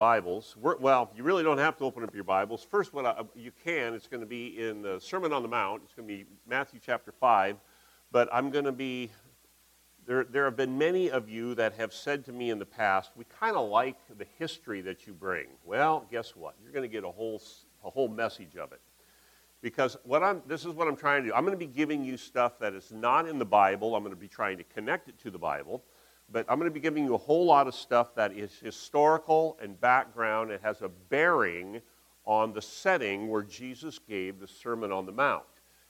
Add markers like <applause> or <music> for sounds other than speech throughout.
Bibles. We're, well, you really don't have to open up your Bibles. First, what uh, I, you can, it's going to be in the Sermon on the Mount. It's going to be Matthew chapter 5. But I'm going to be, there, there have been many of you that have said to me in the past, we kind of like the history that you bring. Well, guess what? You're going to get a whole, a whole message of it. Because what I'm, this is what I'm trying to do. I'm going to be giving you stuff that is not in the Bible. I'm going to be trying to connect it to the Bible but I'm going to be giving you a whole lot of stuff that is historical and background. It has a bearing on the setting where Jesus gave the Sermon on the Mount.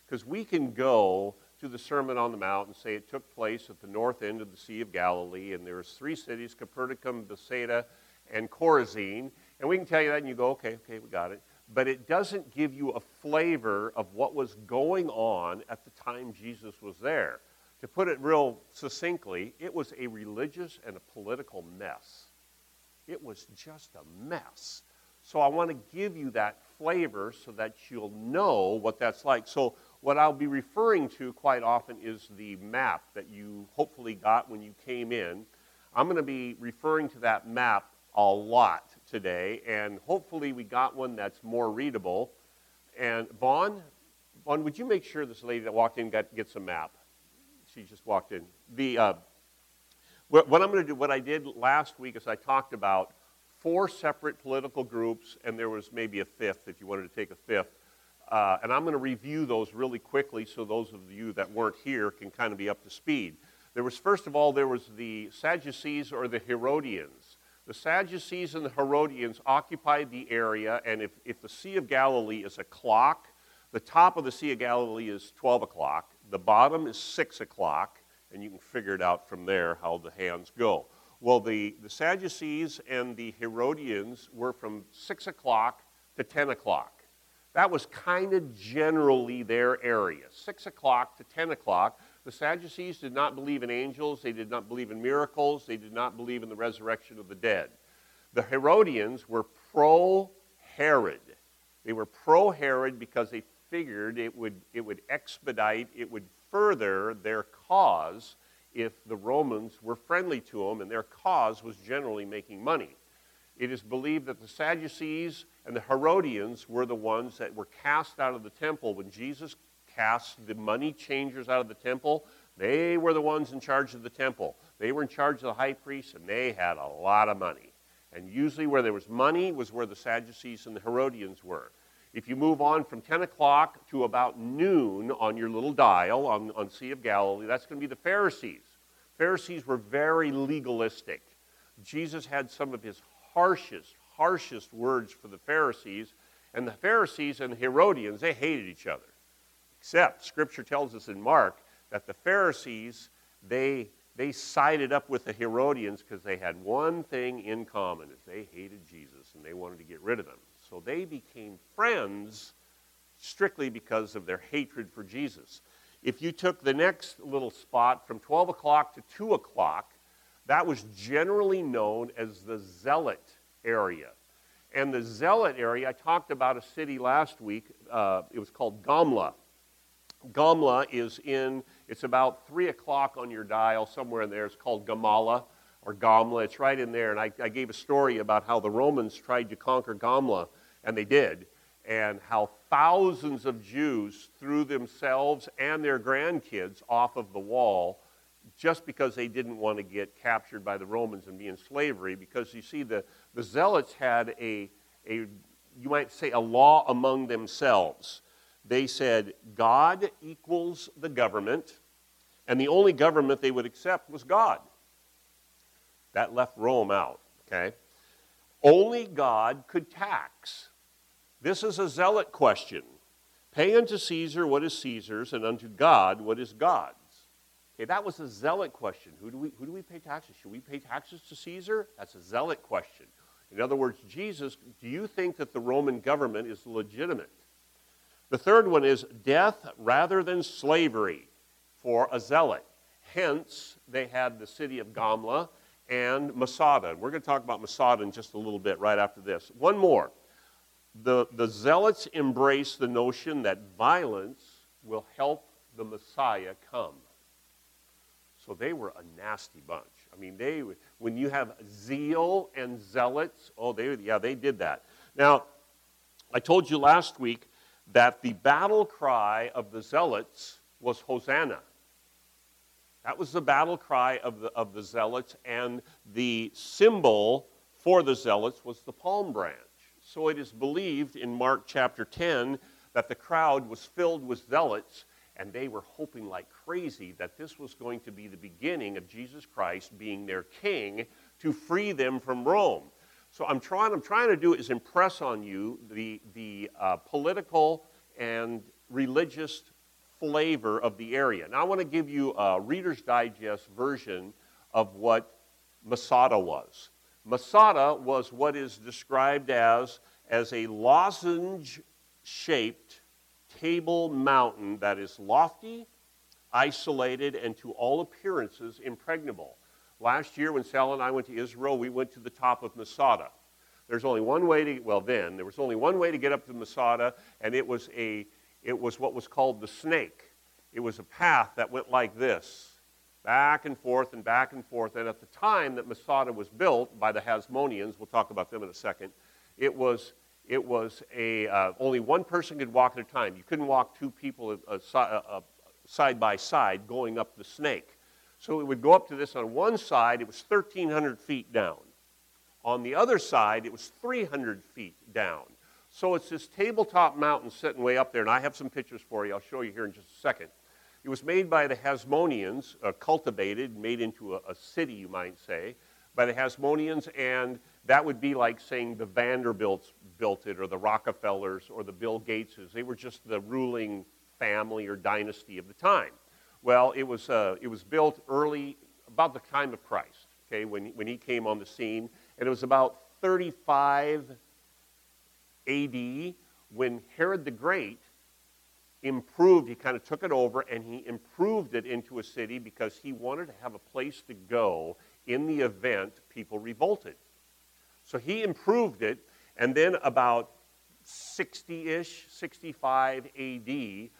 Because we can go to the Sermon on the Mount and say it took place at the north end of the Sea of Galilee, and there's three cities, Capernaum, Bethsaida, and Chorazin. And we can tell you that, and you go, okay, okay, we got it. But it doesn't give you a flavor of what was going on at the time Jesus was there. To put it real succinctly, it was a religious and a political mess. It was just a mess. So I want to give you that flavor so that you'll know what that's like. So, what I'll be referring to quite often is the map that you hopefully got when you came in. I'm going to be referring to that map a lot today, and hopefully, we got one that's more readable. And, Vaughn, Vaughn, would you make sure this lady that walked in got, gets a map? She just walked in. The, uh, what, what I'm going to do, what I did last week is I talked about four separate political groups, and there was maybe a fifth if you wanted to take a fifth. Uh, and I'm going to review those really quickly so those of you that weren't here can kind of be up to speed. There was, first of all, there was the Sadducees or the Herodians. The Sadducees and the Herodians occupied the area, and if, if the Sea of Galilee is a clock, the top of the Sea of Galilee is 12 o'clock, the bottom is 6 o'clock, and you can figure it out from there how the hands go. Well, the, the Sadducees and the Herodians were from 6 o'clock to 10 o'clock. That was kind of generally their area. 6 o'clock to 10 o'clock. The Sadducees did not believe in angels, they did not believe in miracles, they did not believe in the resurrection of the dead. The Herodians were pro Herod. They were pro Herod because they figured it would, it would expedite, it would further their cause if the Romans were friendly to them, and their cause was generally making money. It is believed that the Sadducees and the Herodians were the ones that were cast out of the temple. When Jesus cast the money changers out of the temple, they were the ones in charge of the temple. They were in charge of the high priest, and they had a lot of money. And usually, where there was money was where the Sadducees and the Herodians were. If you move on from 10 o'clock to about noon on your little dial on, on Sea of Galilee, that's going to be the Pharisees. Pharisees were very legalistic. Jesus had some of his harshest, harshest words for the Pharisees, and the Pharisees and the Herodians, they hated each other. Except, Scripture tells us in Mark that the Pharisees, they, they sided up with the Herodians because they had one thing in common, is they hated Jesus and they wanted to get rid of him. So they became friends strictly because of their hatred for Jesus. If you took the next little spot from 12 o'clock to 2 o'clock, that was generally known as the Zealot area. And the Zealot area, I talked about a city last week. Uh, it was called Gamla. Gamla is in, it's about 3 o'clock on your dial, somewhere in there. It's called Gamala or Gamla. It's right in there. And I, I gave a story about how the Romans tried to conquer Gamla and they did, and how thousands of Jews threw themselves and their grandkids off of the wall just because they didn't want to get captured by the Romans and be in slavery. Because you see, the, the Zealots had a, a, you might say, a law among themselves. They said God equals the government, and the only government they would accept was God. That left Rome out, okay? Only God could tax. This is a zealot question. Pay unto Caesar what is Caesar's, and unto God what is God's. Okay, that was a zealot question. Who do we, who do we pay taxes? Should we pay taxes to Caesar? That's a zealot question. In other words, Jesus, do you think that the Roman government is legitimate? The third one is death rather than slavery for a zealot. Hence, they had the city of Gamla and Masada. We're going to talk about Masada in just a little bit right after this. One more the, the zealots embrace the notion that violence will help the Messiah come. So they were a nasty bunch. I mean, they when you have zeal and zealots, oh, they yeah, they did that. Now, I told you last week that the battle cry of the zealots was Hosanna. That was the battle cry of the, of the zealots, and the symbol for the zealots was the palm branch. So it is believed in Mark chapter 10 that the crowd was filled with zealots, and they were hoping like crazy that this was going to be the beginning of Jesus Christ being their king to free them from Rome. So I'm trying, I'm trying to do is impress on you the, the uh, political and religious flavor of the area. Now, I want to give you a Reader's Digest version of what Masada was. Masada was what is described as, as a lozenge shaped table mountain that is lofty, isolated, and to all appearances impregnable. Last year, when Sal and I went to Israel, we went to the top of Masada. There's only one way to, well, then, there was only one way to get up to Masada, and it was a it was what was called the snake. It was a path that went like this, back and forth and back and forth. And at the time that Masada was built by the Hasmoneans, we'll talk about them in a second, it was, it was a, uh, only one person could walk at a time. You couldn't walk two people uh, uh, uh, side by side going up the snake. So it would go up to this on one side, it was 1,300 feet down. On the other side, it was 300 feet down. So it's this tabletop mountain sitting way up there, and I have some pictures for you. I'll show you here in just a second. It was made by the Hasmoneans, uh, cultivated, made into a, a, city, you might say, by the Hasmoneans, and that would be like saying the Vanderbilts built it, or the Rockefellers, or the Bill Gateses. They were just the ruling family or dynasty of the time. Well, it was, uh, it was built early, about the time of Christ, okay, when, when he came on the scene, and it was about 35 AD when Herod the Great improved, he kind of took it over and he improved it into a city because he wanted to have a place to go in the event people revolted. So he improved it, and then about 60 ish, 65 AD,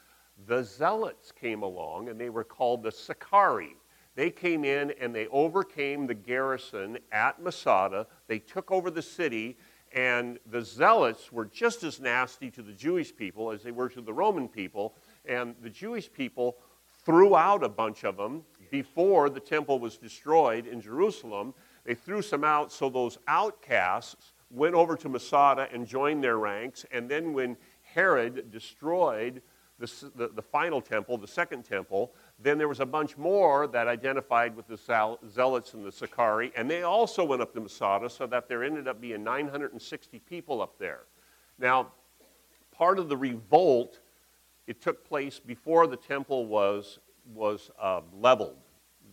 the Zealots came along and they were called the Sicarii. They came in and they overcame the garrison at Masada. They took over the city and the Zealots were just as nasty to the Jewish people as they were to the Roman people. And the Jewish people threw out a bunch of them before the temple was destroyed in Jerusalem. They threw some out, so those outcasts went over to Masada and joined their ranks. And then when Herod destroyed the, the, the final temple, the second temple, then there was a bunch more that identified with the Zealots and the Sicarii, and they also went up to Masada, so that there ended up being 960 people up there. Now, part of the revolt, it took place before the temple was, was uh, leveled,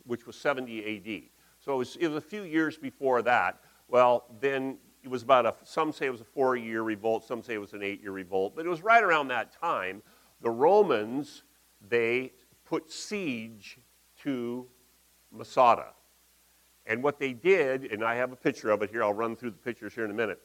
which was 70 AD. So it was, it was a few years before that. Well, then it was about a, some say it was a four year revolt, some say it was an eight year revolt, but it was right around that time. The Romans, they put siege to Masada. And what they did, and I have a picture of it here, I'll run through the pictures here in a minute.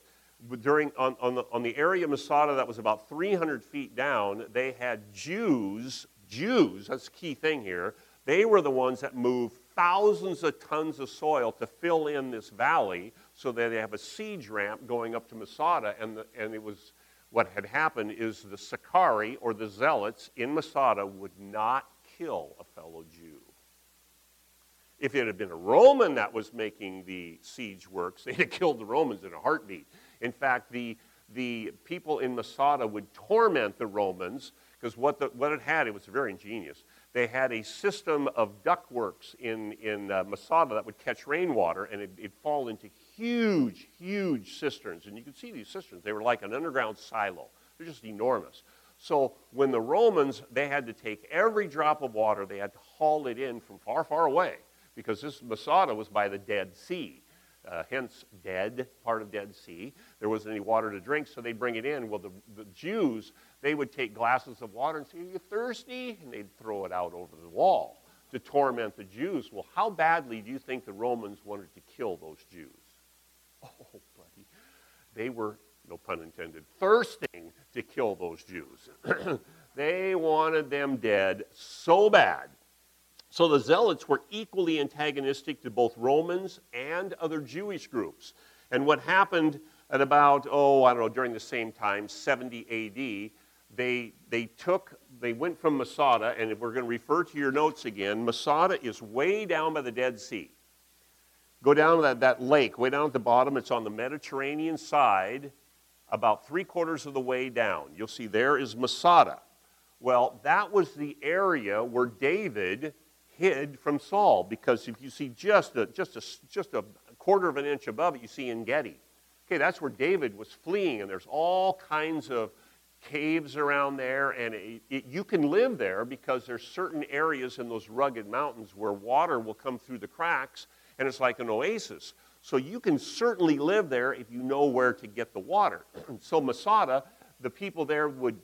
But during, on, on, the, on the area of Masada that was about 300 feet down, they had Jews, Jews, that's the key thing here, they were the ones that moved thousands of tons of soil to fill in this valley so that they have a siege ramp going up to Masada. And, the, and it was what had happened is the Sicarii or the Zealots in Masada would not kill a fellow Jew. If it had been a Roman that was making the siege works, <laughs> they'd have killed the Romans in a heartbeat. In fact, the, the people in Masada would torment the Romans because what, what it had, it was very ingenious. They had a system of ductworks in, in uh, Masada that would catch rainwater and it, it'd fall into huge, huge cisterns. And you could see these cisterns. They were like an underground silo. They're just enormous. So when the Romans, they had to take every drop of water, they had to haul it in from far, far away because this Masada was by the Dead Sea. Uh, hence, dead, part of Dead Sea. There wasn't any water to drink, so they'd bring it in. Well, the, the Jews, they would take glasses of water and say, Are you thirsty? And they'd throw it out over the wall to torment the Jews. Well, how badly do you think the Romans wanted to kill those Jews? <laughs> Oh, buddy. They were no pun intended, thirsting to kill those Jews. <clears throat> they wanted them dead so bad. So the Zealots were equally antagonistic to both Romans and other Jewish groups. And what happened at about, oh, I don't know, during the same time, 70 AD, they, they took, they went from Masada, and if we're going to refer to your notes again, Masada is way down by the Dead Sea. Go down that, that lake, way down at the bottom, it's on the Mediterranean side, about three quarters of the way down. You'll see there is Masada. Well, that was the area where David hid from Saul, because if you see just a, just a, just a quarter of an inch above it, you see En Gedi. Okay, that's where David was fleeing, and there's all kinds of caves around there, and it, it, you can live there because there's certain areas in those rugged mountains where water will come through the cracks, and it's like an oasis. So you can certainly live there if you know where to get the water. so Masada, the people there would,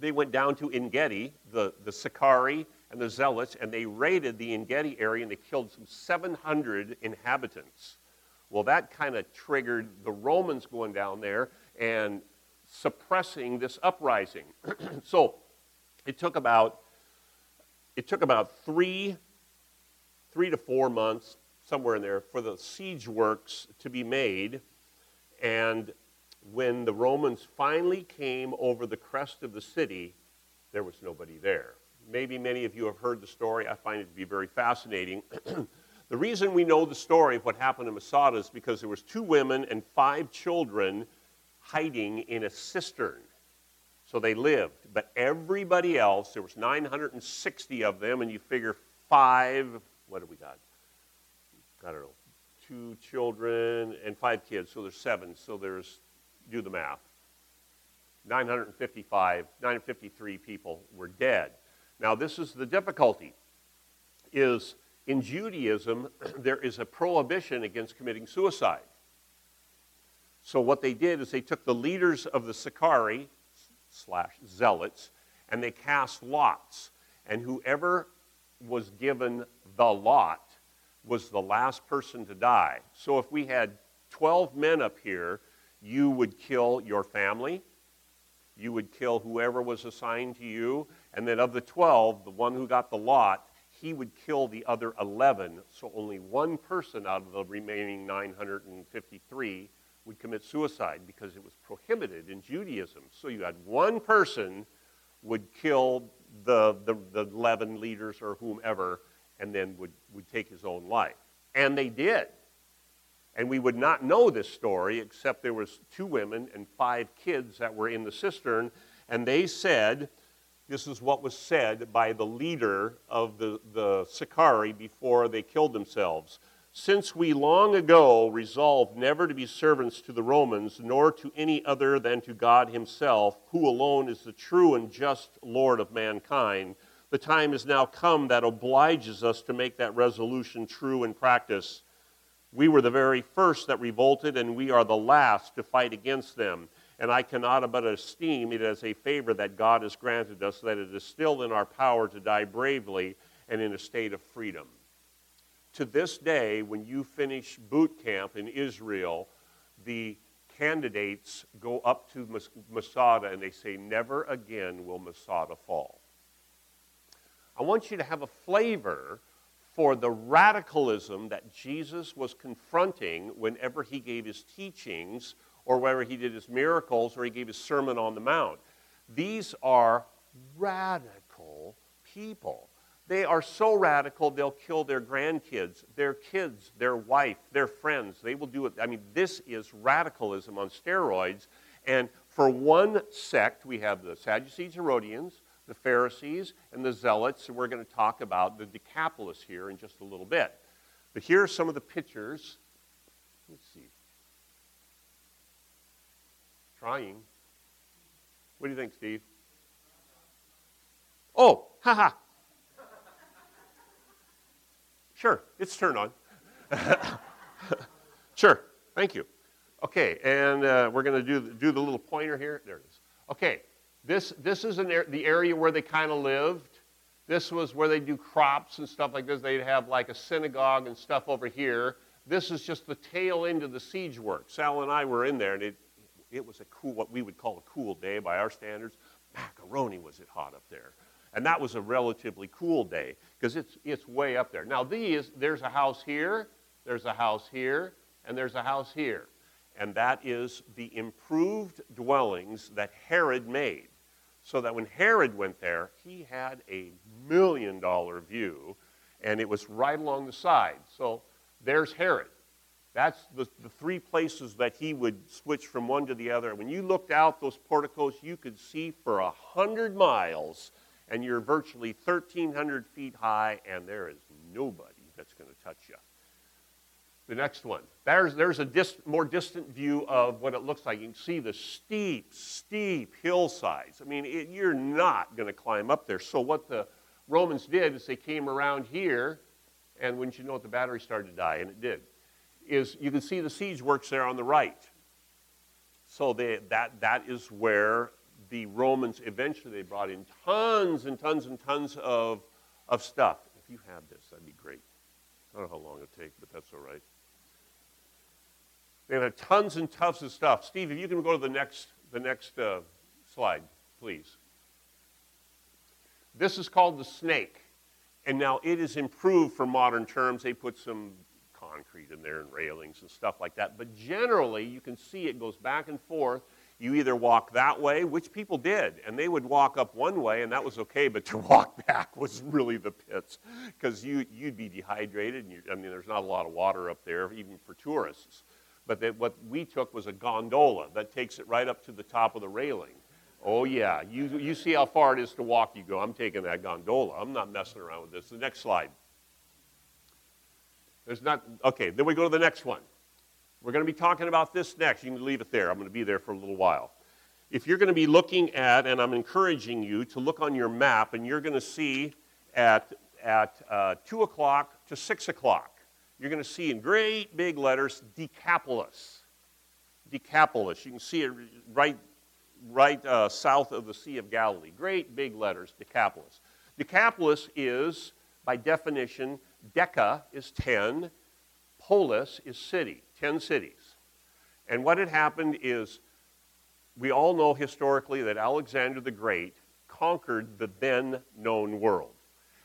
they went down to En Gedi, the, the Sicarii and the Zealots, and they raided the En Gedi area and they killed some 700 inhabitants. Well, that kind of triggered the Romans going down there and suppressing this uprising. <clears throat> so it took about it took about three three to four months somewhere in there for the siege works to be made and when the romans finally came over the crest of the city there was nobody there maybe many of you have heard the story i find it to be very fascinating <clears throat> the reason we know the story of what happened in masada is because there was two women and five children hiding in a cistern. So they lived. But everybody else, there was 960 of them, and you figure five, what do we got? I don't know, two children and five kids, so there's seven. So there's, do the math. 955, 953 people were dead. Now, this is the difficulty, is in Judaism, <clears throat> there is a prohibition against committing suicide. So what they did is they took the leaders of the Sicarii slash zealots and they cast lots. And whoever was given the lot was the last person to die. So if we had 12 men up here, you would kill your family, you would kill whoever was assigned to you, and then of the 12, the one who got the lot, he would kill the other 11. So only one person out of the remaining 953 would commit suicide because it was prohibited in Judaism. So you had one person would kill the, the, the 11 leaders or whomever and then would, would take his own life. And they did. And we would not know this story except there was two women and five kids that were in the cistern, and they said, this is what was said by the leader of the, the Sicarii before they killed themselves. Since we long ago resolved never to be servants to the Romans, nor to any other than to God Himself, who alone is the true and just Lord of mankind, the time has now come that obliges us to make that resolution true in practice. We were the very first that revolted, and we are the last to fight against them. And I cannot but esteem it as a favor that God has granted us, that it is still in our power to die bravely and in a state of freedom to this day, when you finish boot camp in Israel, the candidates go up to Masada and they say, Never again will Masada fall. I want you to have a flavor for the radicalism that Jesus was confronting whenever he gave his teachings or whenever he did his miracles or he gave his Sermon on the Mount. These are radical people. They are so radical, they'll kill their grandkids, their kids, their wife, their friends. They will do it. I mean, this is radicalism on steroids. And for one sect, we have the Sadducees, and Herodians, the Pharisees, and the Zealots. And we're going to talk about the Decapolis here in just a little bit. But here are some of the pictures. Let's see. Trying. What do you think, Steve? Oh, haha. Sure, it's turned on. <laughs> sure, thank you. Okay, and uh, we're going to do, do the little pointer here. There it is. Okay, this, this is an, the area where they kind of lived. This was where they do crops and stuff like this. They'd have like a synagogue and stuff over here. This is just the tail end of the siege work. Sal and I were in there, and it, it was a cool, what we would call a cool day by our standards. Macaroni was it hot up there. And that was a relatively cool day because it's, it's way up there. Now, these, there's a house here, there's a house here, and there's a house here. And that is the improved dwellings that Herod made. So that when Herod went there, he had a million dollar view, and it was right along the side. So there's Herod. That's the, the three places that he would switch from one to the other. When you looked out those porticos, you could see for a hundred miles, and you're virtually 1,300 feet high, and there is nobody that's going to touch you. The next one. There's, there's a dis, more distant view of what it looks like. You can see the steep, steep hillsides. I mean, it, you're not going to climb up there. So, what the Romans did is they came around here, and wouldn't you know it, the battery started to die, and it did is you can see the siege works there on the right. So they, that, that is where the Romans eventually they brought in tons and tons and tons of, of stuff. If you have this, that'd be great. I don't know how long it'll take, but that's all right. They had tons and tons of stuff. Steve, if you can go to the next, the next uh, slide, please. This is called the snake. And now it is improved for modern terms. They put some concrete in there and railings and stuff like that. But generally, you can see it goes back and forth. You either walk that way, which people did, and they would walk up one way, and that was okay, but to <laughs> walk back was really the pits because you, you'd be dehydrated. And I mean, there's not a lot of water up there, even for tourists. But that, what we took was a gondola that takes it right up to the top of the railing. Oh, yeah. You, you see how far it is to walk, you go, I'm taking that gondola. I'm not messing around with this. The next slide. There's not, okay, then we go to the next one. We're going to be talking about this next. You can leave it there. I'm going to be there for a little while. If you're going to be looking at, and I'm encouraging you to look on your map, and you're going to see at, at uh, 2 o'clock to 6 o'clock, you're going to see in great big letters Decapolis. Decapolis. You can see it right, right uh, south of the Sea of Galilee. Great big letters, Decapolis. Decapolis is, by definition, Deca is 10, polis is city, 10 cities. And what had happened is we all know historically that Alexander the Great conquered the then known world.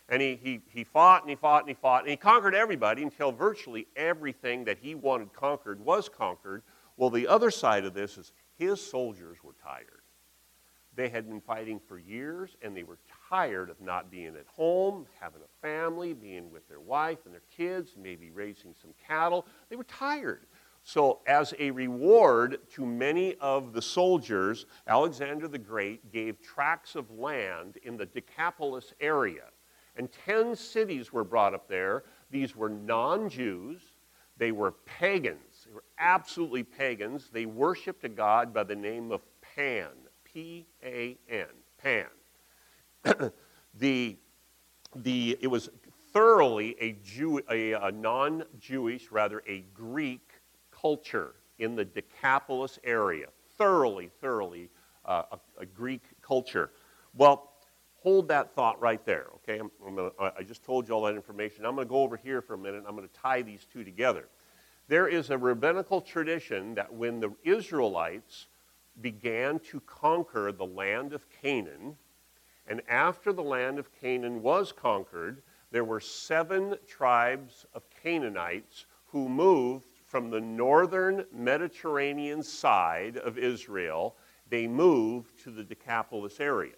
And he, he, he fought and he fought and he fought and he conquered everybody until virtually everything that he wanted conquered was conquered. Well, the other side of this is his soldiers were tired. They had been fighting for years and they were tired of not being at home, having a family, being with their wife and their kids, maybe raising some cattle. They were tired. So, as a reward to many of the soldiers, Alexander the Great gave tracts of land in the Decapolis area. And 10 cities were brought up there. These were non Jews, they were pagans. They were absolutely pagans. They worshiped a god by the name of Pan. P A N, Pan. <clears throat> the, the, it was thoroughly a, Jew, a, a non Jewish, rather a Greek culture in the Decapolis area. Thoroughly, thoroughly uh, a, a, Greek culture. Well, hold that thought right there, okay? I'm, I'm gonna, I just told you all that information. I'm going to go over here for a minute. I'm going to tie these two together. There is a rabbinical tradition that when the Israelites began to conquer the land of Canaan. And after the land of Canaan was conquered, there were seven tribes of Canaanites who moved from the northern Mediterranean side of Israel. They moved to the Decapolis area.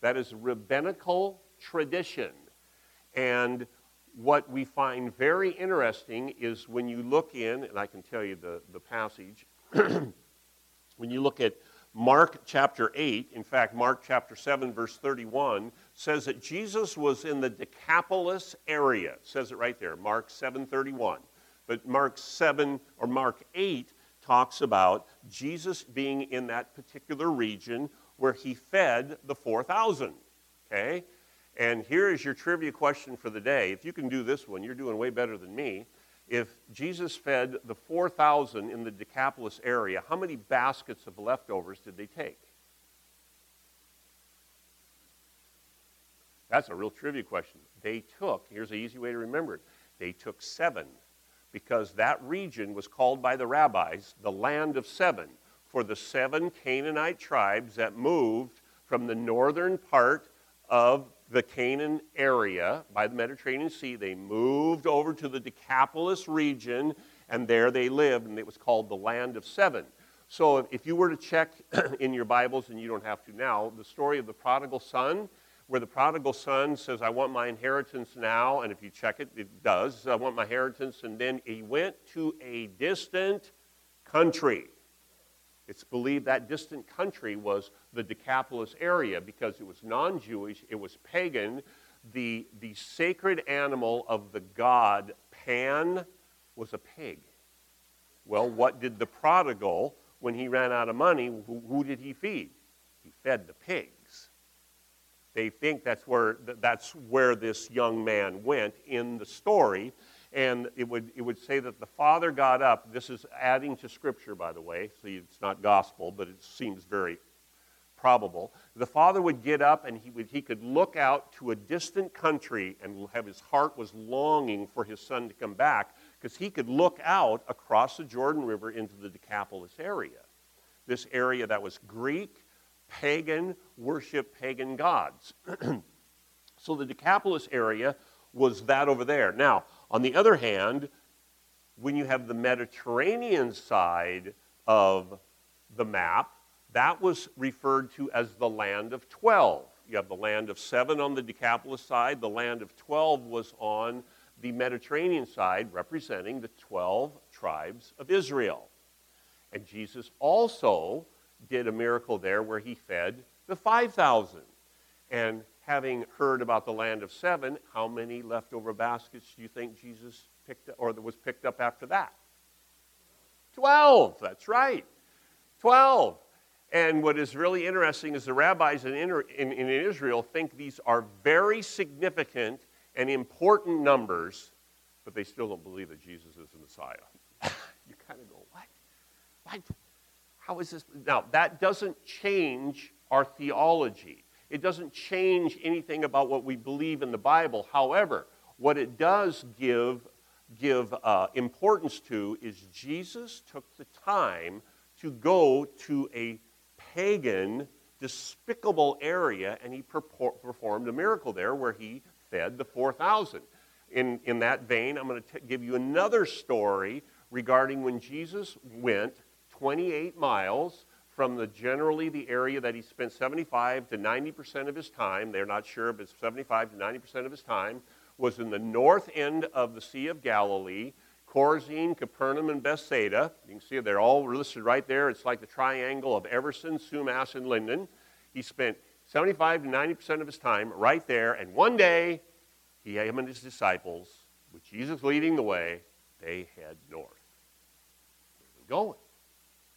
That is rabbinical tradition. And what we find very interesting is when you look in, and I can tell you the, the passage. <clears throat> When you look at Mark chapter 8, in fact, Mark chapter 7, verse 31, says that Jesus was in the Decapolis area. It says it right there, Mark 7 31. But Mark 7 or Mark 8 talks about Jesus being in that particular region where he fed the 4,000. Okay? And here is your trivia question for the day. If you can do this one, you're doing way better than me if Jesus fed the 4,000 in the Decapolis area, how many baskets of leftovers did they take? That's a real trivia question. They took, here's an easy way to remember it, they took seven because that region was called by the rabbis the land of seven for the seven Canaanite tribes that moved from the northern part of the Canaan area by the Mediterranean Sea. They moved over to the Decapolis region, and there they lived, and it was called the Land of Seven. So if you were to check <clears throat> in your Bibles, and you don't have to now, the story of the prodigal son, where the prodigal son says, I want my inheritance now, and if you check it, it does. I want my inheritance, and then he went to a distant country. It's believed that distant country was the Decapolis area because it was non Jewish, it was pagan. The, the sacred animal of the god Pan was a pig. Well, what did the prodigal, when he ran out of money, who, who did he feed? He fed the pigs. They think that's where, that's where this young man went in the story and it would, it would say that the father got up. This is adding to scripture, by the way. See, it's not gospel, but it seems very probable. The father would get up and he, would, he could look out to a distant country and have his heart was longing for his son to come back because he could look out across the Jordan River into the Decapolis area. This area that was Greek, pagan, worship pagan gods. <clears throat> so the Decapolis area was that over there. Now, on the other hand, when you have the Mediterranean side of the map, that was referred to as the land of 12. You have the land of seven on the Decapolis side, the land of 12 was on the Mediterranean side, representing the 12 tribes of Israel. And Jesus also did a miracle there where he fed the 5,000. And having heard about the land of seven, how many leftover baskets do you think Jesus picked up, or that was picked up after that? Twelve, that's right. Twelve. And what is really interesting is the rabbis in, in, in Israel think these are very significant and important numbers, but they still don't believe that Jesus is the Messiah. <laughs> you kind of go, what? What? How is this? Now, that doesn't change our theology. It doesn't change anything about what we believe in the Bible. However, what it does give, give uh, importance to is Jesus took the time to go to a pagan, despicable area and he performed a miracle there where he fed the 4,000. In, in that vein, I'm going to give you another story regarding when Jesus went 28 miles from the generally the area that he spent 75 to 90 percent of his time, they're not sure, but 75 to 90 percent of his time, was in the north end of the Sea of Galilee, Chorazin, Capernaum, and Bethsaida. You can see they're all listed right there. It's like the triangle of Everson, Sumas, and Lynden. He spent 75 to 90 percent of his time right there, and one day, he, him and his disciples, with Jesus leading the way, they head north. Where are we going?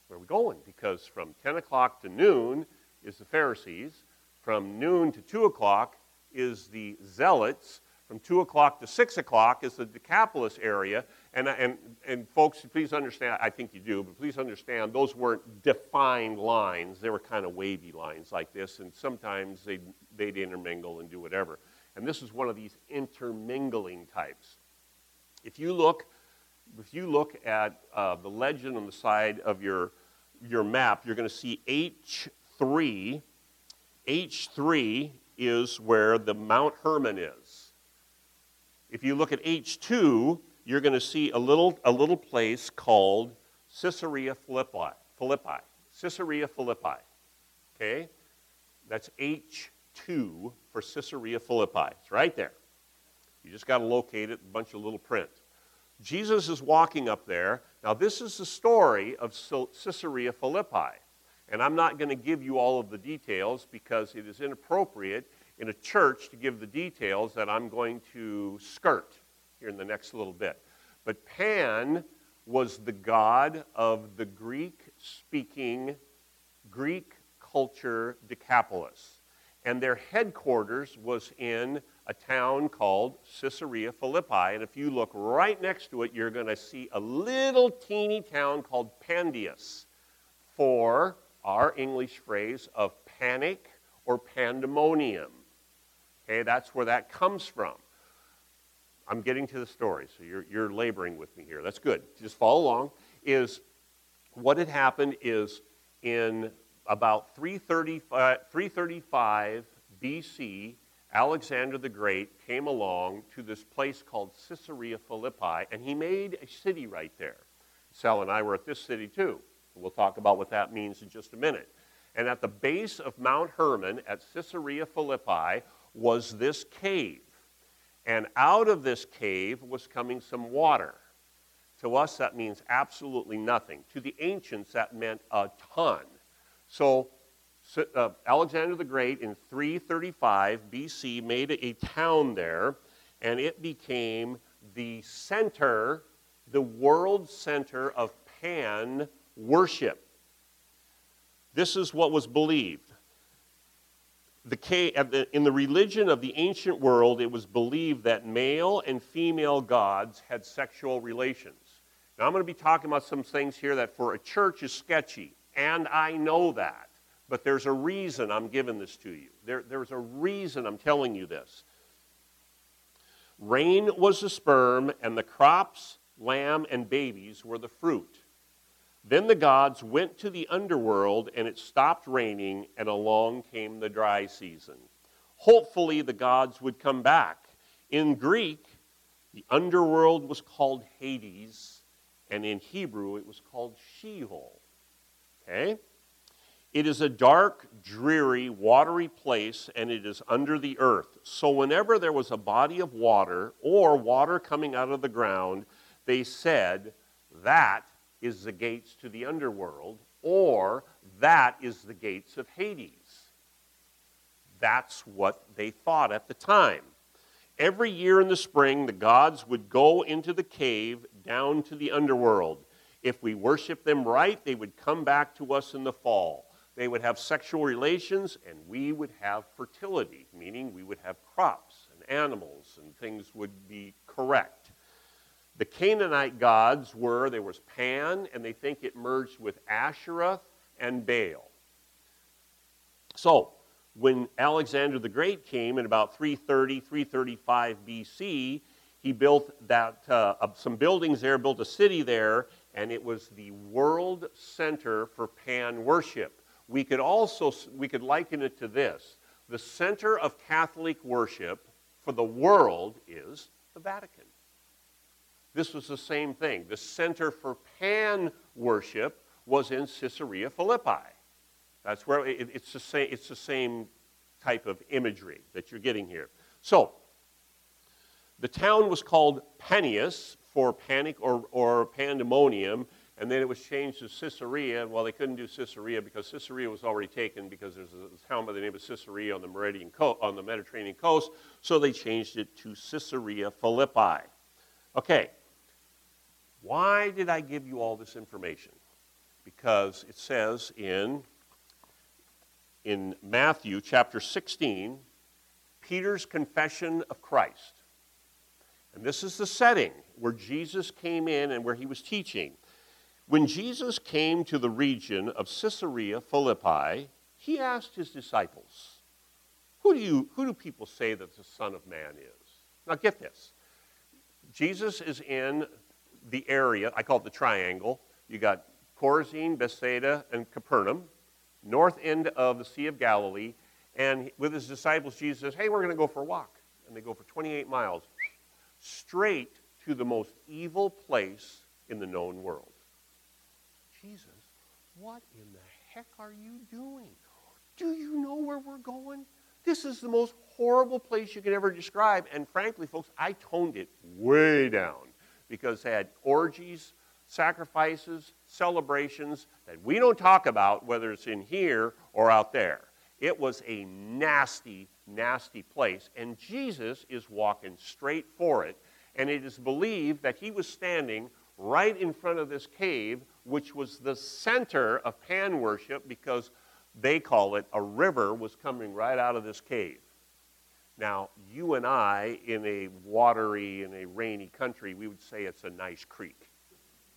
Where are we going? Because from 10 o'clock to noon is the Pharisees. From noon to 2 o'clock is the Zealots. From 2 o'clock to 6 o'clock is the Decapolis area. And, and, and folks, please understand, I think you do, but please understand, those weren't defined lines. They were kind of wavy lines like this, and sometimes they'd, they'd intermingle and do whatever. And this is one of these intermingling types. If you look, if you look at uh, the legend on the side of your your map, you're going to see H3. H3 is where the Mount Hermon is. If you look at H2, you're going to see a little, a little place called Caesarea Philippi. Philippi. Caesarea Philippi. Okay? That's H2 for Caesarea Philippi. It's right there. You just got to locate it, a bunch of little print. Jesus is walking up there. Now, this is the story of Caesarea Philippi. And I'm not going to give you all of the details because it is inappropriate in a church to give the details that I'm going to skirt here in the next little bit. But Pan was the god of the Greek speaking, Greek culture Decapolis. And their headquarters was in a town called Caesarea Philippi. And if you look right next to it, you're going to see a little teeny town called Pandius for our English phrase of panic or pandemonium. Okay, that's where that comes from. I'm getting to the story, so you're, you're laboring with me here. That's good. Just follow along. Is what had happened is in about 335, 335 BC, Alexander the Great came along to this place called Caesarea Philippi, and he made a city right there. Sal and I were at this city too. We'll talk about what that means in just a minute. And at the base of Mount Hermon at Caesarea Philippi was this cave. And out of this cave was coming some water. To us, that means absolutely nothing. To the ancients, that meant a ton. So, uh, Alexander the Great in 335 BC made a town there, and it became the center, the world center of Pan worship. This is what was believed. The, in the religion of the ancient world, it was believed that male and female gods had sexual relations. Now, I'm going to be talking about some things here that for a church is sketchy, and I know that. But there's a reason I'm giving this to you. There, there's a reason I'm telling you this. Rain was the sperm, and the crops, lamb, and babies were the fruit. Then the gods went to the underworld, and it stopped raining, and along came the dry season. Hopefully, the gods would come back. In Greek, the underworld was called Hades, and in Hebrew, it was called Sheol. Okay? It is a dark, dreary, watery place, and it is under the earth. So, whenever there was a body of water or water coming out of the ground, they said, That is the gates to the underworld, or that is the gates of Hades. That's what they thought at the time. Every year in the spring, the gods would go into the cave down to the underworld. If we worshiped them right, they would come back to us in the fall. They would have sexual relations, and we would have fertility, meaning we would have crops and animals, and things would be correct. The Canaanite gods were there was Pan, and they think it merged with Asherah and Baal. So, when Alexander the Great came in about 330, 335 BC, he built that, uh, some buildings there, built a city there, and it was the world center for Pan worship. We could also we could liken it to this: the center of Catholic worship for the world is the Vatican. This was the same thing. The center for pan worship was in Caesarea Philippi. That's where it, it's, the same, it's the same type of imagery that you're getting here. So, the town was called Panias for panic or, or pandemonium, and then it was changed to Caesarea. Well, they couldn't do Caesarea because Caesarea was already taken because there's a town by the name of Caesarea on the, Meridian co- on the Mediterranean coast, so they changed it to Caesarea Philippi. Okay, why did I give you all this information? Because it says in, in Matthew chapter 16, Peter's confession of Christ. And this is the setting where Jesus came in and where he was teaching. When Jesus came to the region of Caesarea Philippi, he asked his disciples, who do, you, who do people say that the Son of Man is? Now get this. Jesus is in the area, I call it the triangle. You got Chorazin, Bethsaida, and Capernaum, north end of the Sea of Galilee. And with his disciples, Jesus says, Hey, we're going to go for a walk. And they go for 28 miles straight to the most evil place in the known world. Jesus, what in the heck are you doing? Do you know where we're going? This is the most horrible place you can ever describe. And frankly, folks, I toned it way down because they had orgies, sacrifices, celebrations that we don't talk about, whether it's in here or out there. It was a nasty, nasty place. And Jesus is walking straight for it. And it is believed that he was standing right in front of this cave, which was the center of Pan worship because they call it a river was coming right out of this cave. Now, you and I, in a watery, in a rainy country, we would say it's a nice creek.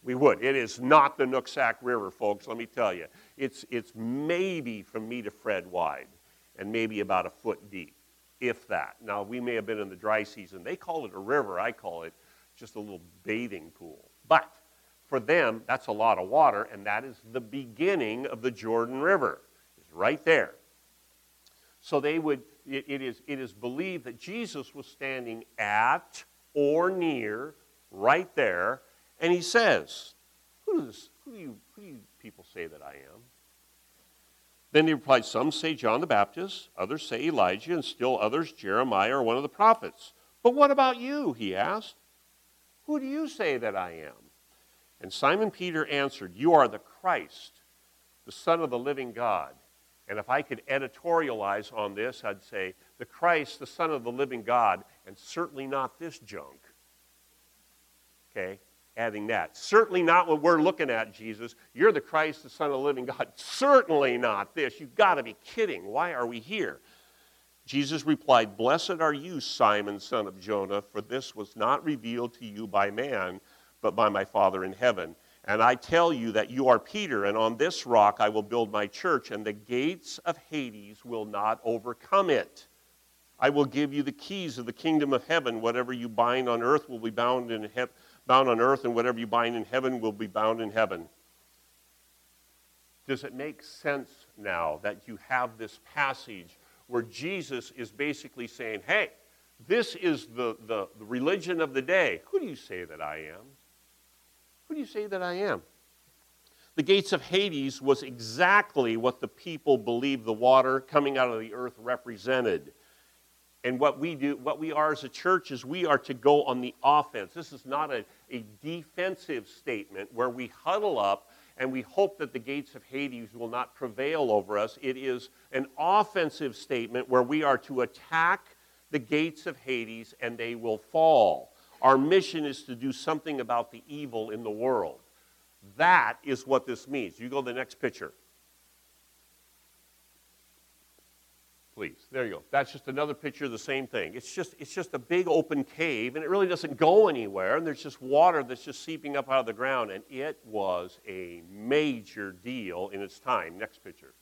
We would. It is not the Nooksack River, folks, let me tell you. It's, it's maybe from me to Fred wide and maybe about a foot deep, if that. Now, we may have been in the dry season. They call it a river. I call it just a little bathing pool. But for them, that's a lot of water, and that is the beginning of the Jordan River. It's right there. So they would, it, it, is, it is believed that Jesus was standing at or near, right there, and he says, Who, who, do you, who do you people say that I am? Then he replied, Some say John the Baptist, others say Elijah, and still others Jeremiah or one of the prophets. But what about you? He asked. Who do you say that I am? And Simon Peter answered, You are the Christ, the Son of the living God. And if I could editorialize on this, I'd say, The Christ, the Son of the living God, and certainly not this junk. Okay? Adding that. Certainly not what we're looking at, Jesus. You're the Christ, the Son of the living God. Certainly not this. You've got to be kidding. Why are we here? Jesus replied, Blessed are you, Simon, son of Jonah, for this was not revealed to you by man, but by my Father in heaven. And I tell you that you are Peter, and on this rock I will build my church, and the gates of Hades will not overcome it. I will give you the keys of the kingdom of heaven. Whatever you bind on earth will be bound, in he- bound on earth, and whatever you bind in heaven will be bound in heaven. Does it make sense now that you have this passage where Jesus is basically saying, hey, this is the, the, the, religion of the day. Who do you say that I am? Who do you say that I am? The gates of Hades was exactly what the people believed the water coming out of the earth represented. And what we do, what we are as a church is we are to go on the offense. This is not a, a defensive statement where we huddle up and we hope that the gates of Hades will not prevail over us. It is an offensive statement where we are to attack the gates of Hades and they will fall. Our mission is to do something about the evil in the world. That is what this means. You go to the next picture. Please. There you go. That's just another picture of the same thing. It's just, it's just a big open cave, and it really doesn't go anywhere, and there's just water that's just seeping up out of the ground, and it was a major deal in its time. Next picture.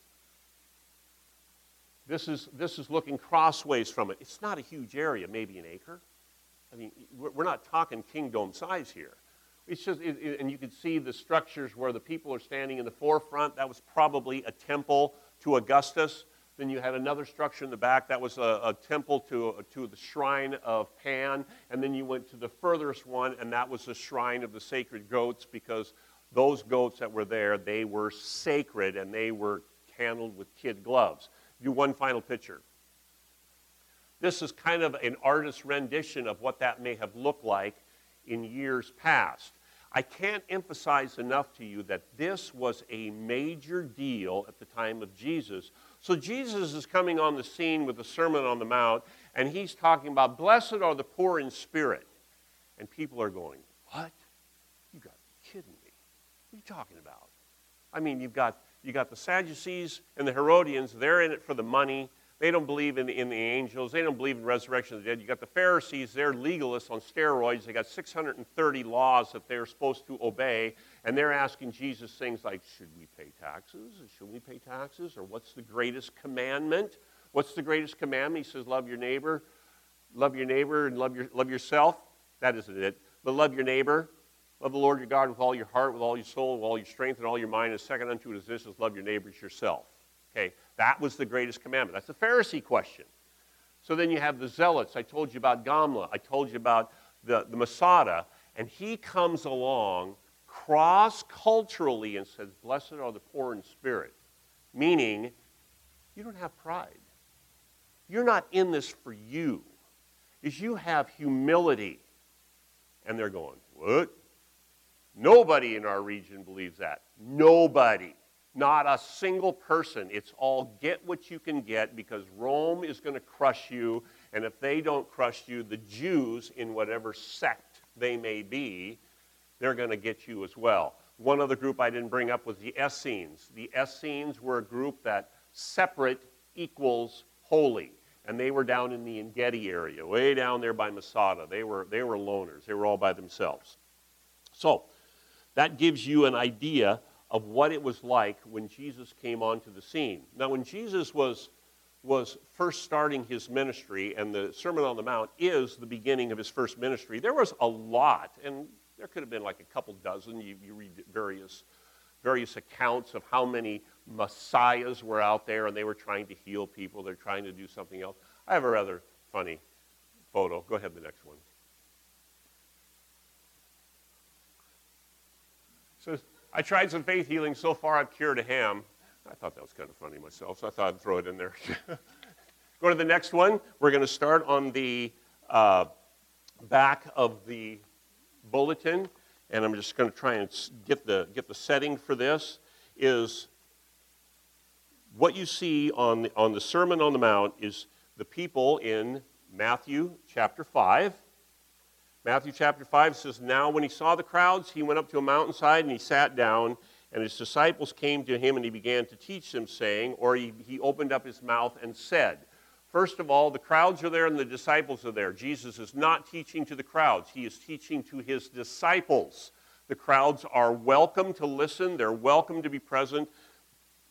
This is, this is looking crossways from it. It's not a huge area, maybe an acre. I mean, we're not talking kingdom size here. It's just, it, it, and you can see the structures where the people are standing in the forefront. That was probably a temple to Augustus. Then you had another structure in the back that was a, a temple to, to the shrine of Pan. And then you went to the furthest one, and that was the shrine of the sacred goats because those goats that were there, they were sacred and they were handled with kid gloves. Do one final picture. This is kind of an artist's rendition of what that may have looked like in years past. I can't emphasize enough to you that this was a major deal at the time of Jesus so Jesus is coming on the scene with the Sermon on the Mount, and he's talking about, Blessed are the poor in spirit. And people are going, What? You got to be kidding me. What are you talking about? I mean, you've got, you got the Sadducees and the Herodians, they're in it for the money. They don't believe in, in the angels. They don't believe in resurrection of the dead. You got the Pharisees, they're legalists on steroids. They got 630 laws that they're supposed to obey. And they're asking Jesus things like, should we pay taxes? Should we pay taxes? Or what's the greatest commandment? What's the greatest commandment? He says, love your neighbor. Love your neighbor and love, your, love yourself. That isn't it. But love your neighbor. Love the Lord your God with all your heart, with all your soul, with all your strength, and all your mind. And second unto it is this, is love your neighbors yourself. Okay, that was the greatest commandment. That's the Pharisee question. So then you have the zealots. I told you about Gamla. I told you about the, the Masada. And he comes along cross culturally and says, Blessed are the poor in spirit. Meaning, you don't have pride. You're not in this for you. Is you have humility. And they're going, What? Nobody in our region believes that. Nobody. Not a single person. It's all get what you can get because Rome is going to crush you. And if they don't crush you, the Jews, in whatever sect they may be, they're going to get you as well. One other group I didn't bring up was the Essenes. The Essenes were a group that separate equals holy. And they were down in the Engedi area, way down there by Masada. They were, they were loners. They were all by themselves. So that gives you an idea of what it was like when Jesus came onto the scene. Now, when Jesus was, was first starting his ministry, and the Sermon on the Mount is the beginning of his first ministry, there was a lot, and there could have been like a couple dozen. You, you read various various accounts of how many messiahs were out there and they were trying to heal people. They're trying to do something else. I have a rather funny photo. Go ahead, the next one. So I tried some faith healing. So far, I've cured a ham. I thought that was kind of funny myself, so I thought I'd throw it in there. <laughs> Go to the next one. We're going to start on the uh, back of the bulletin, and I'm just going to try and get the, get the setting for this. Is what you see on the, on the Sermon on the Mount is the people in Matthew chapter 5. Matthew chapter 5 says, Now when he saw the crowds, he went up to a mountainside and he sat down, and his disciples came to him and he began to teach them, saying, or he, he opened up his mouth and said, First of all, the crowds are there and the disciples are there. Jesus is not teaching to the crowds, he is teaching to his disciples. The crowds are welcome to listen, they're welcome to be present.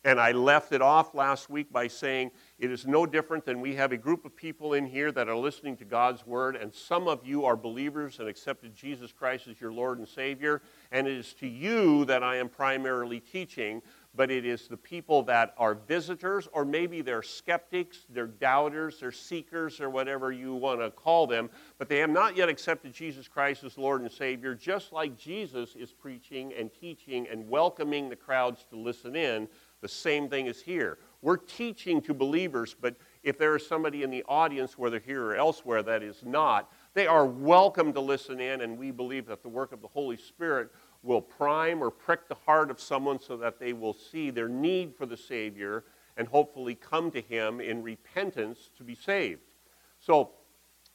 And I left it off last week by saying it is no different than we have a group of people in here that are listening to God's word, and some of you are believers and accepted Jesus Christ as your Lord and Savior, and it is to you that I am primarily teaching but it is the people that are visitors, or maybe they're skeptics, they're doubters, they're seekers, or whatever you want to call them, but they have not yet accepted Jesus Christ as Lord and Savior, just like Jesus is preaching and teaching and welcoming the crowds to listen in. The same thing is here. We're teaching to believers, but if there is somebody in the audience, whether here or elsewhere, that is not, they are welcome to listen in, and we believe that the work of the Holy Spirit will prime or prick the heart of someone so that they will see their need for the Savior and hopefully come to Him in repentance to be saved. So,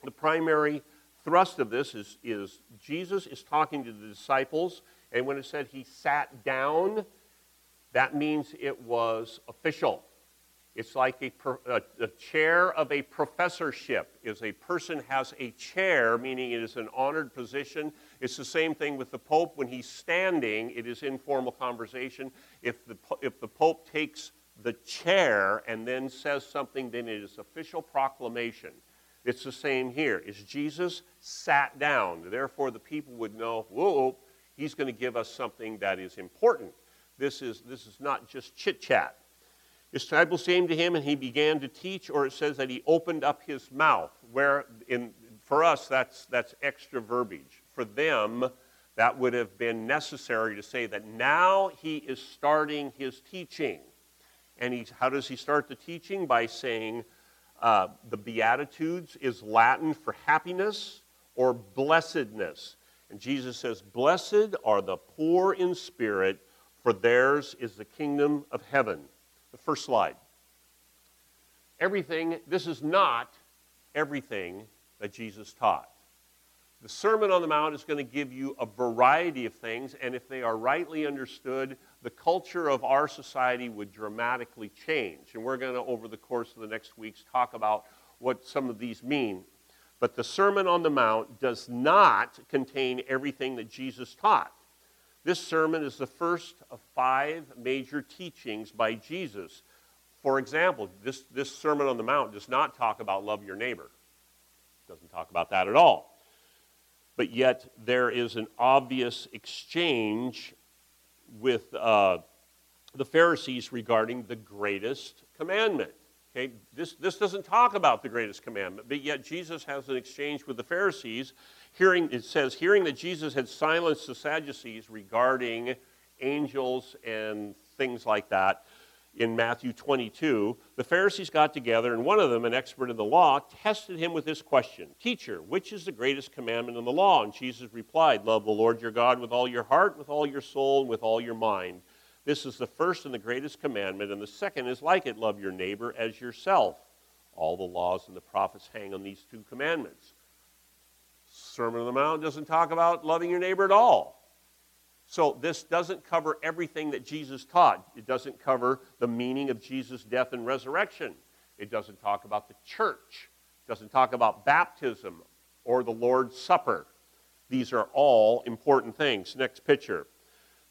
the primary thrust of this is, is Jesus is talking to the disciples, and when it said he sat down, that means it was official. It's like a, a, a, chair of a professorship. Is a person has a chair, meaning it is an honored position. It's the same thing with the Pope. When he's standing, it is informal conversation. If the, if the Pope takes the chair and then says something, then it is official proclamation. It's the same here. Is Jesus sat down? Therefore, the people would know, whoa, he's going to give us something that is important. This is, this is not just chit chat. His disciples came to him and he began to teach, or it says that he opened up his mouth. Where in, for us, that's, that's extra verbiage. For them, that would have been necessary to say that now he is starting his teaching. And he, how does he start the teaching? By saying uh, the Beatitudes is Latin for happiness or blessedness. And Jesus says, Blessed are the poor in spirit, for theirs is the kingdom of heaven. The first slide. Everything, this is not everything that Jesus taught. The Sermon on the Mount is going to give you a variety of things, and if they are rightly understood, the culture of our society would dramatically change. And we're going to, over the course of the next weeks, talk about what some of these mean. But the Sermon on the Mount does not contain everything that Jesus taught. This sermon is the first of five major teachings by Jesus. For example, this, this Sermon on the Mount does not talk about love your neighbor. It doesn't talk about that at all. But yet, there is an obvious exchange with uh, the Pharisees regarding the greatest commandment. Okay, this, this doesn't talk about the greatest commandment, but yet Jesus has an exchange with the Pharisees hearing, it says, hearing that Jesus had silenced the Sadducees regarding angels and things like that in Matthew 22, the Pharisees got together, and one of them, an expert in the law, tested him with this question Teacher, which is the greatest commandment in the law? And Jesus replied, Love the Lord your God with all your heart, with all your soul, and with all your mind. This is the first and the greatest commandment, and the second is like it love your neighbor as yourself. All the laws and the prophets hang on these two commandments. Sermon on the Mount doesn't talk about loving your neighbor at all. So this doesn't cover everything that Jesus taught. It doesn't cover the meaning of Jesus' death and resurrection. It doesn't talk about the church. It doesn't talk about baptism or the Lord's Supper. These are all important things. Next picture.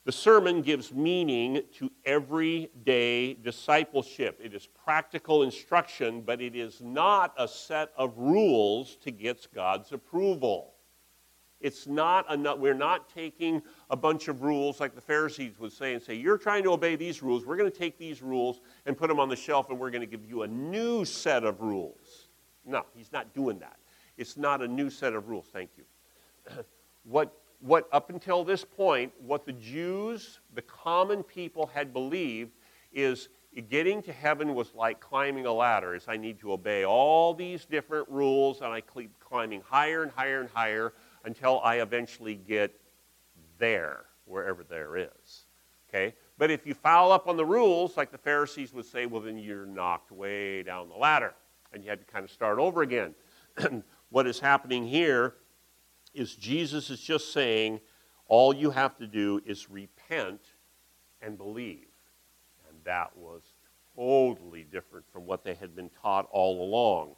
The sermon gives meaning to everyday discipleship. It is practical instruction, but it is not a set of rules to get God's approval. It's not enough. We're not taking a bunch of rules like the Pharisees would say and say, You're trying to obey these rules. We're going to take these rules and put them on the shelf and we're going to give you a new set of rules. No, he's not doing that. It's not a new set of rules. Thank you. <clears throat> what, what, up until this point, what the Jews, the common people, had believed is getting to heaven was like climbing a ladder, is I need to obey all these different rules, and I keep climbing higher and higher and higher until I eventually get there, wherever there is. Okay? But if you foul up on the rules, like the Pharisees would say, well, then you're knocked way down the ladder, and you had to kind of start over again. <clears throat> what is happening here is Jesus is just saying, all you have to do is repent and believe And that was totally different from what they had been taught all along.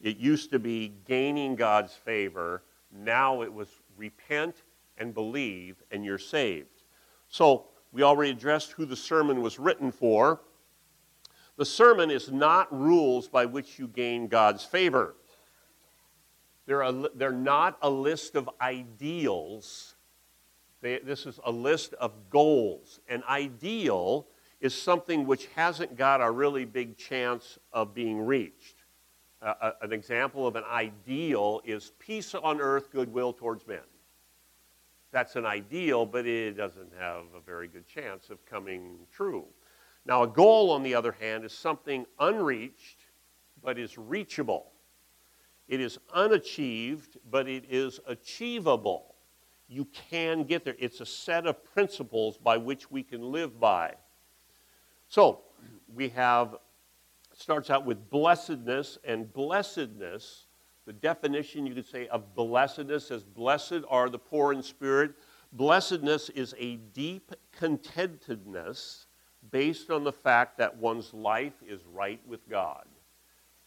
It used to be gaining God's favor. Now it was repent and believe, and you're saved. So we already addressed who the sermon was written for. The sermon is not rules by which you gain God's favor. They're, a, they're not a list of ideals. They, this is a list of goals. An ideal is something which hasn't got a really big chance of being reached. An example of an ideal is peace on earth, goodwill towards men. That's an ideal, but it doesn't have a very good chance of coming true. Now, a goal, on the other hand, is something unreached, but is reachable. It is unachieved, but it is achievable. You can get there. It's a set of principles by which we can live by. So we have, starts out with blessedness, and blessedness, the definition you could say of blessedness is blessed are the poor in spirit. Blessedness is a deep contentedness based on the fact that one's life is right with God.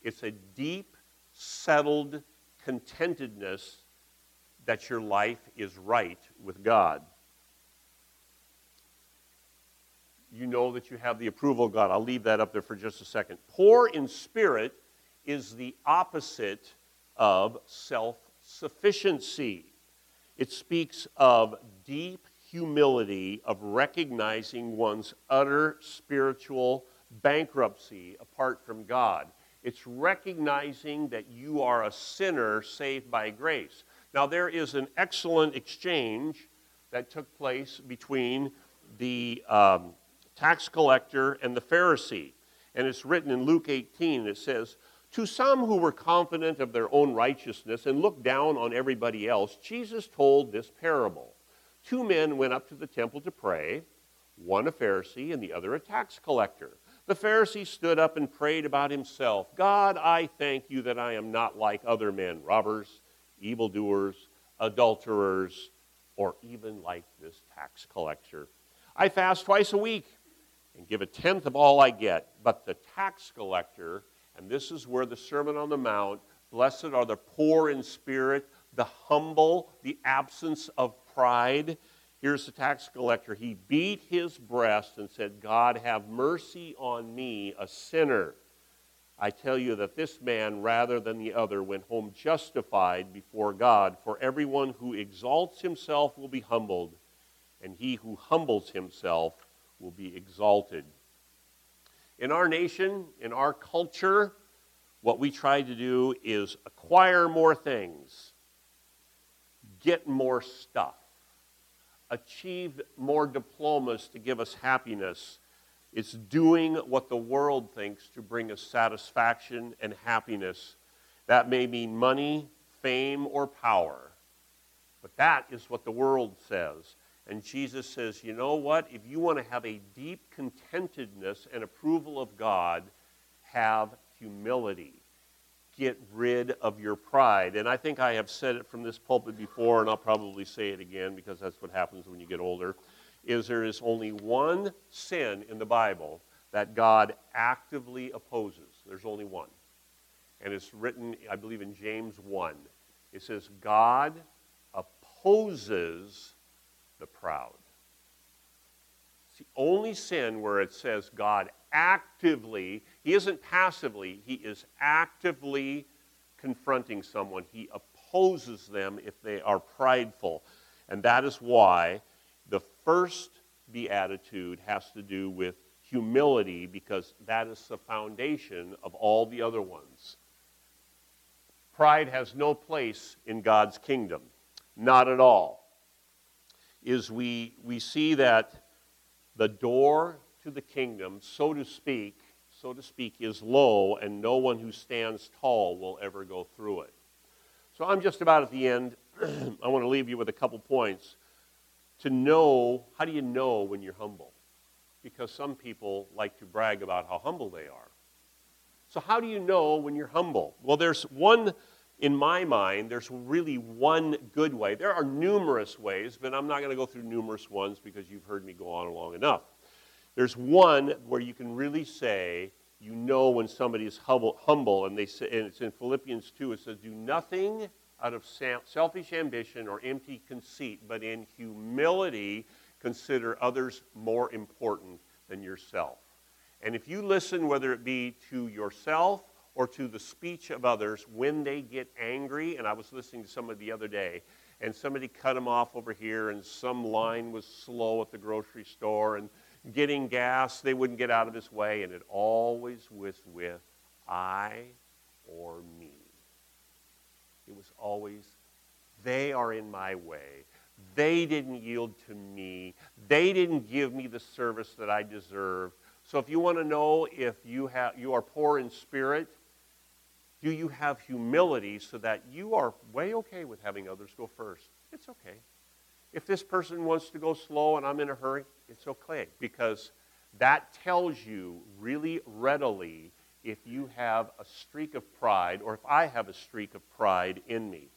It's a deep, settled contentedness that your life is right with God. You know that you have the approval of God. I'll leave that up there for just a second. Poor in spirit is the opposite of self sufficiency. It speaks of deep humility, of recognizing one's utter spiritual bankruptcy apart from God. It's recognizing that you are a sinner saved by grace. Now, there is an excellent exchange that took place between the um, tax collector and the Pharisee. And it's written in Luke 18, it says, To some who were confident of their own righteousness and looked down on everybody else, Jesus told this parable. Two men went up to the temple to pray, one a Pharisee and the other a tax collector. The Pharisee stood up and prayed about himself God, I thank you that I am not like other men, robbers, evildoers, adulterers, or even like this tax collector. I fast twice a week and give a tenth of all I get. But the tax collector, and this is where the Sermon on the Mount, blessed are the poor in spirit, the humble, the absence of pride. Here's the tax collector. He beat his breast and said, God, have mercy on me, a sinner. I tell you that this man, rather than the other, went home justified before God. For everyone who exalts himself will be humbled, and he who humbles himself will be exalted. In our nation, in our culture, what we try to do is acquire more things, get more stuff, achieve more diplomas to give us happiness. It's doing what the world thinks to bring us satisfaction and happiness. That may mean money, fame, or power. But that is what the world says. And Jesus says, you know what? If you want to have a deep contentedness and approval of God, have humility. Get rid of your pride. And I think I have said it from this pulpit before, and I'll probably say it again because that's what happens when you get older, is there is only one sin in the Bible that God actively opposes. There's only one. And it's written, I believe, in James 1. It says, God opposes the proud. It's the only sin where it says God actively, He isn't passively, He is actively confronting someone. He opposes them if they are prideful. And that is why the first beatitude has to do with humility, because that is the foundation of all the other ones. Pride has no place in God's kingdom, not at all. Is we, we see that the door to the kingdom, so to speak, so to speak, is low, and no one who stands tall will ever go through it. So I'm just about at the end. <clears throat> I want to leave you with a couple points. To know, how do you know when you're humble? Because some people like to brag about how humble they are. So, how do you know when you're humble? Well, there's one, in my mind, there's really one good way. There are numerous ways, but I'm not going to go through numerous ones because you've heard me go on long enough. There's one where you can really say, you know when somebody is humble, and they say, and it's in Philippians 2, it says, Do nothing out of selfish ambition or empty conceit, but in humility consider others more important than yourself. And if you listen, whether it be to yourself or to the speech of others, when they get angry, and I was listening to somebody the other day, and somebody cut him off over here, and some line was slow at the grocery store, and getting gas, they wouldn't get out of his way, and it always was with I or me. It was always, they are in my way. They didn't yield to me. They didn't give me the service that I deserved. So if you want to know if you, have, you are poor in spirit, do you have humility so that you are way okay with having others go first? It's okay. If this person wants to go slow and I'm in a hurry, it's okay because that tells you really readily if you have a streak of pride or if I have a streak of pride in me.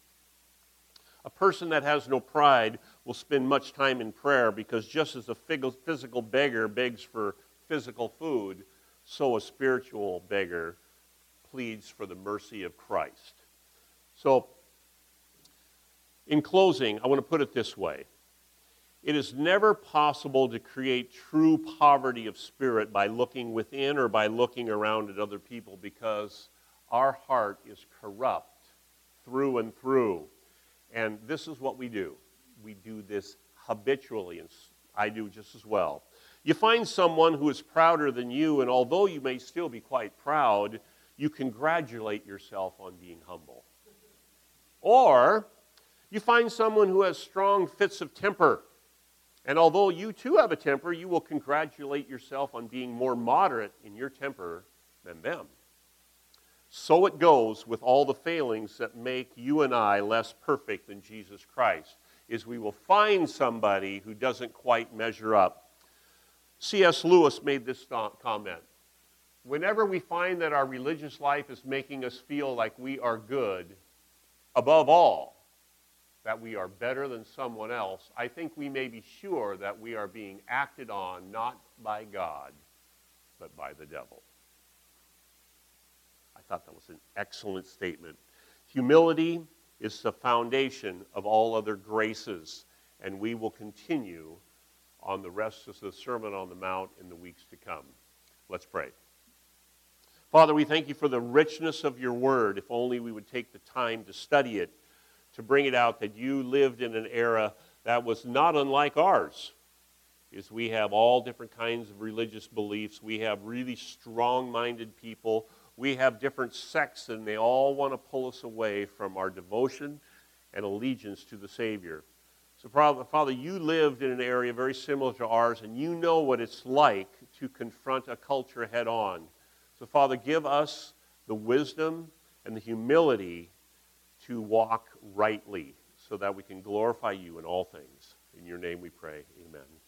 A person that has no pride will spend much time in prayer because just as a physical beggar begs for physical food, so a spiritual beggar pleads for the mercy of Christ. So, in closing, I want to put it this way it is never possible to create true poverty of spirit by looking within or by looking around at other people because our heart is corrupt through and through. And this is what we do. We do this habitually, and I do just as well. You find someone who is prouder than you, and although you may still be quite proud, you congratulate yourself on being humble. Or you find someone who has strong fits of temper and although you too have a temper, you will congratulate yourself on being more moderate in your temper than them. So it goes with all the failings that make you and I less perfect than Jesus Christ, is we will find somebody who doesn't quite measure up. C.S. Lewis made this comment. Whenever we find that our religious life is making us feel like we are good, above all, that we are better than someone else, I think we may be sure that we are being acted on not by God, but by the devil. I thought that was an excellent statement. Humility is the foundation of all other graces, and we will continue on the rest of the Sermon on the Mount in the weeks to come. Let's pray. Father, we thank you for the richness of your word. If only we would take the time to study it to bring it out that you lived in an era that was not unlike ours. Is we have all different kinds of religious beliefs. We have really strong minded people. We have different sects, and they all want to pull us away from our devotion and allegiance to the Savior. So, Father, you lived in an area very similar to ours, and you know what it's like to confront a culture head on. So, Father, give us the wisdom and the humility to walk rightly so that we can glorify you in all things. In your name we pray. Amen.